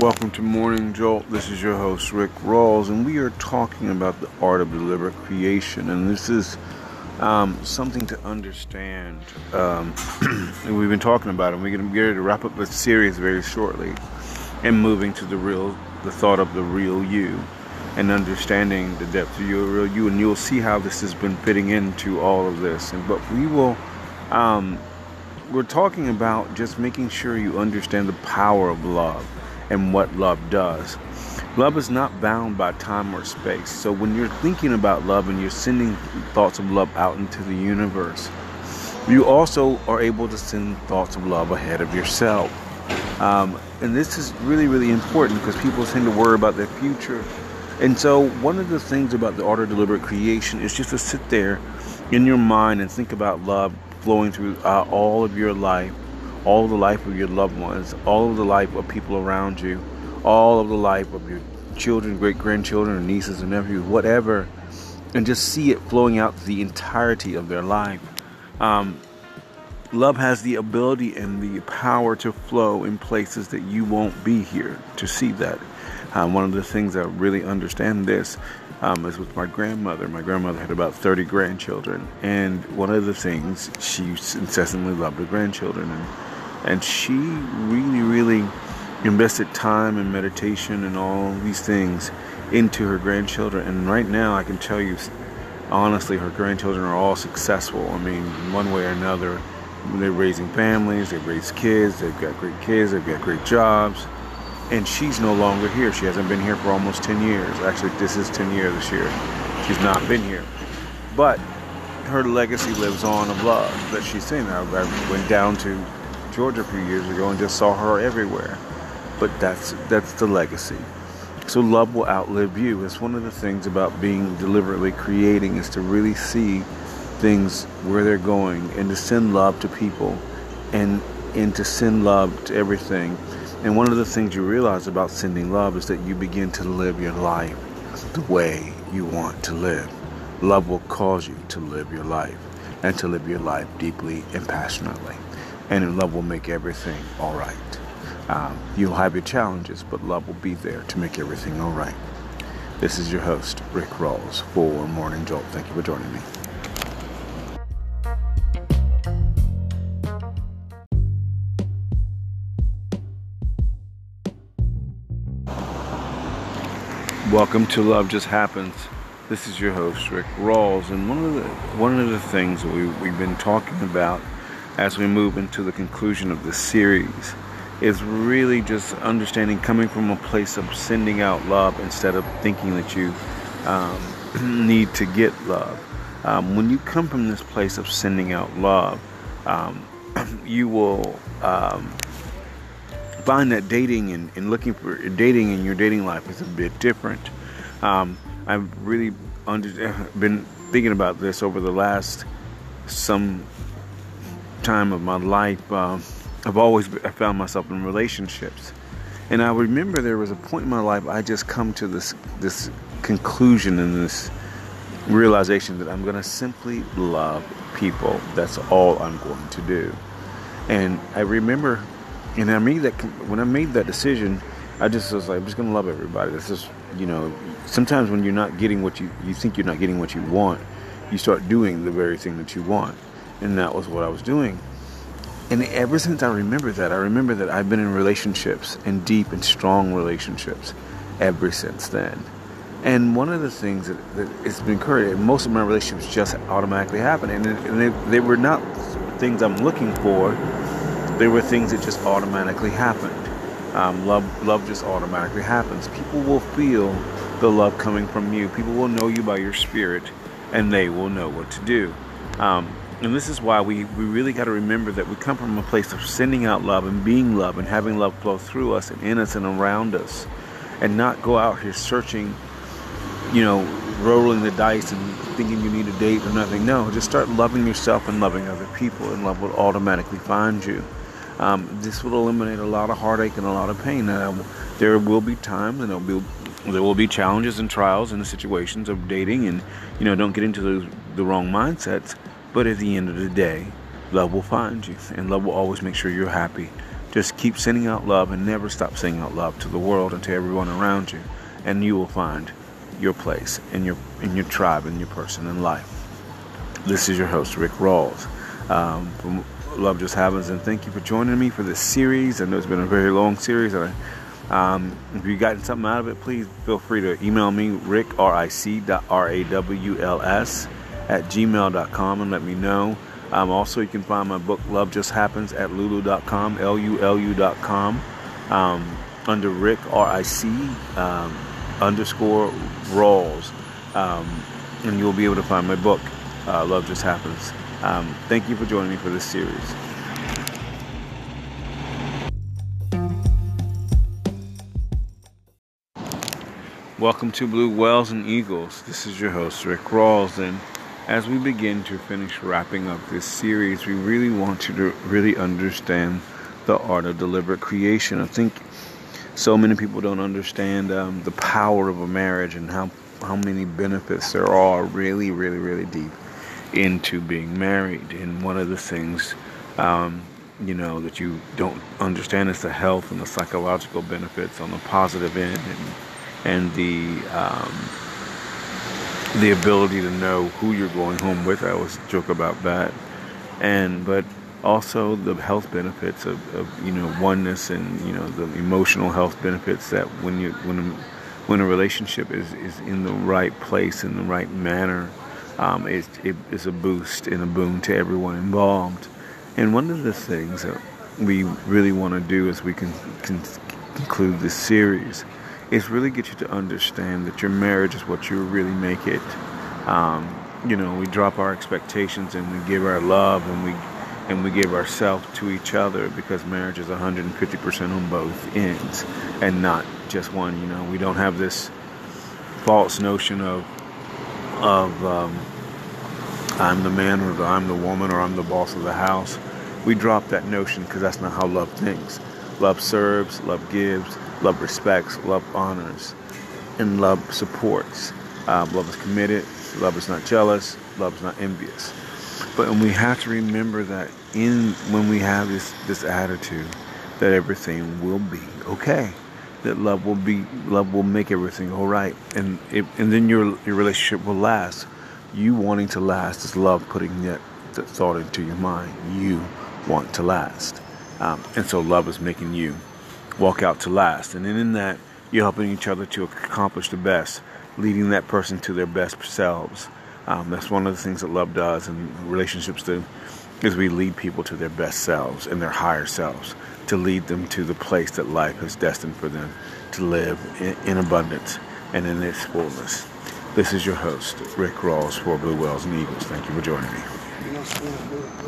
Welcome to Morning Jolt. This is your host, Rick Rawls, and we are talking about the art of deliberate creation. And this is um, something to understand. Um, and we've been talking about it. We're going to get ready to wrap up the series very shortly and moving to the real, the thought of the real you and understanding the depth of your real you. And you'll see how this has been fitting into all of this. And But we will. Um, we're talking about just making sure you understand the power of love and what love does. Love is not bound by time or space. So when you're thinking about love and you're sending thoughts of love out into the universe, you also are able to send thoughts of love ahead of yourself. Um, and this is really, really important because people tend to worry about their future. And so, one of the things about the art of deliberate creation is just to sit there in your mind and think about love flowing through uh, all of your life all of the life of your loved ones, all of the life of people around you, all of the life of your children, great grandchildren, nieces and nephews, whatever, and just see it flowing out the entirety of their life. Um, love has the ability and the power to flow in places that you won't be here to see that. Um, one of the things I really understand this um, is with my grandmother. My grandmother had about 30 grandchildren, and one of the things she incessantly loved her grandchildren. And and she really, really invested time and meditation and all these things into her grandchildren. And right now, I can tell you, honestly, her grandchildren are all successful. I mean, one way or another, they're raising families, they've raised kids, they've got great kids, they've got great jobs. And she's no longer here. She hasn't been here for almost 10 years. Actually, this is 10 years this year. She's not been here. But her legacy lives on of love that she's saying. I, I went down to Georgia a few years ago and just saw her everywhere. But that's that's the legacy. So love will outlive you. It's one of the things about being deliberately creating is to really see things where they're going and to send love to people and and to send love to everything. And one of the things you realize about sending love is that you begin to live your life the way you want to live. Love will cause you to live your life and to live your life deeply and passionately and in love will make everything all right. Um, you'll have your challenges, but love will be there to make everything all right. This is your host, Rick Rawls, for Morning Jolt. Thank you for joining me. Welcome to Love Just Happens. This is your host, Rick Rawls, and one of the one of the things that we, we've been talking about as we move into the conclusion of this series is really just understanding coming from a place of sending out love instead of thinking that you um, need to get love. Um, when you come from this place of sending out love, um, you will um, find that dating and, and, looking for dating in your dating life is a bit different. Um, I've really under, been thinking about this over the last some time of my life, uh, I've always I found myself in relationships, and I remember there was a point in my life I just come to this this conclusion and this realization that I'm going to simply love people. That's all I'm going to do. And I remember, and I made that when I made that decision, I just was like, I'm just going to love everybody. This is, you know, sometimes when you're not getting what you you think you're not getting what you want, you start doing the very thing that you want and that was what I was doing. And ever since I remember that, I remember that I've been in relationships and deep and strong relationships ever since then. And one of the things that, that has been occurring, most of my relationships just automatically happen. And, and they, they were not things I'm looking for, they were things that just automatically happened. Um, love, love just automatically happens. People will feel the love coming from you. People will know you by your spirit, and they will know what to do. Um, and this is why we, we really got to remember that we come from a place of sending out love and being love and having love flow through us and in us and around us. And not go out here searching, you know, rolling the dice and thinking you need a date or nothing. No, just start loving yourself and loving other people, and love will automatically find you. Um, this will eliminate a lot of heartache and a lot of pain. Uh, there will be times, and there will be there will be challenges and trials in the situations of dating, and you know, don't get into the, the wrong mindsets. But at the end of the day, love will find you, and love will always make sure you're happy Just keep sending out love and never stop sending out love to the world and to everyone around you, and you will find your place in your in your tribe and your person in life. This is your host Rick Rawls um, from Love Just Happens, and thank you for joining me for this series. I know it's been a very long series, and I, um, if you've gotten something out of it, please feel free to email me rick r i c dot r a w l s at gmail.com and let me know. Um, also, you can find my book Love Just Happens at lulu.com, l-u-l-u.com, um, under Rick R I C um, underscore Rawls, um, and you'll be able to find my book uh, Love Just Happens. Um, thank you for joining me for this series. Welcome to Blue Wells and Eagles. This is your host, Rick Rawls, and as we begin to finish wrapping up this series, we really want you to really understand the art of deliberate creation. I think so many people don't understand um, the power of a marriage and how how many benefits there are really, really, really deep into being married. And one of the things, um, you know, that you don't understand is the health and the psychological benefits on the positive end, and and the um, the ability to know who you're going home with. I always joke about that, and but also the health benefits of, of you know oneness and you know the emotional health benefits that when you when when a relationship is, is in the right place in the right manner um, it, it is a boost and a boon to everyone involved. And one of the things that we really want to do as we can, can conclude this series is really get you to understand that your marriage is what you really make it. Um, you know, we drop our expectations and we give our love and we and we give ourselves to each other because marriage is 150% on both ends and not just one. You know, we don't have this false notion of of um, I'm the man or the, I'm the woman or I'm the boss of the house. We drop that notion because that's not how love thinks. Love serves, love gives, love respects, love honors, and love supports. Um, love is committed, love is not jealous, love is not envious. But and we have to remember that in when we have this this attitude that everything will be okay that love will be love will make everything all right and it, and then your your relationship will last you wanting to last is love putting that, that thought into your mind you want to last um, and so love is making you walk out to last and then in that you're helping each other to accomplish the best leading that person to their best selves um, that's one of the things that love does and relationships do is we lead people to their best selves and their higher selves to lead them to the place that life has destined for them to live in, in abundance and in its fullness. This is your host, Rick Rawls for Blue Wells and Eagles. Thank you for joining me.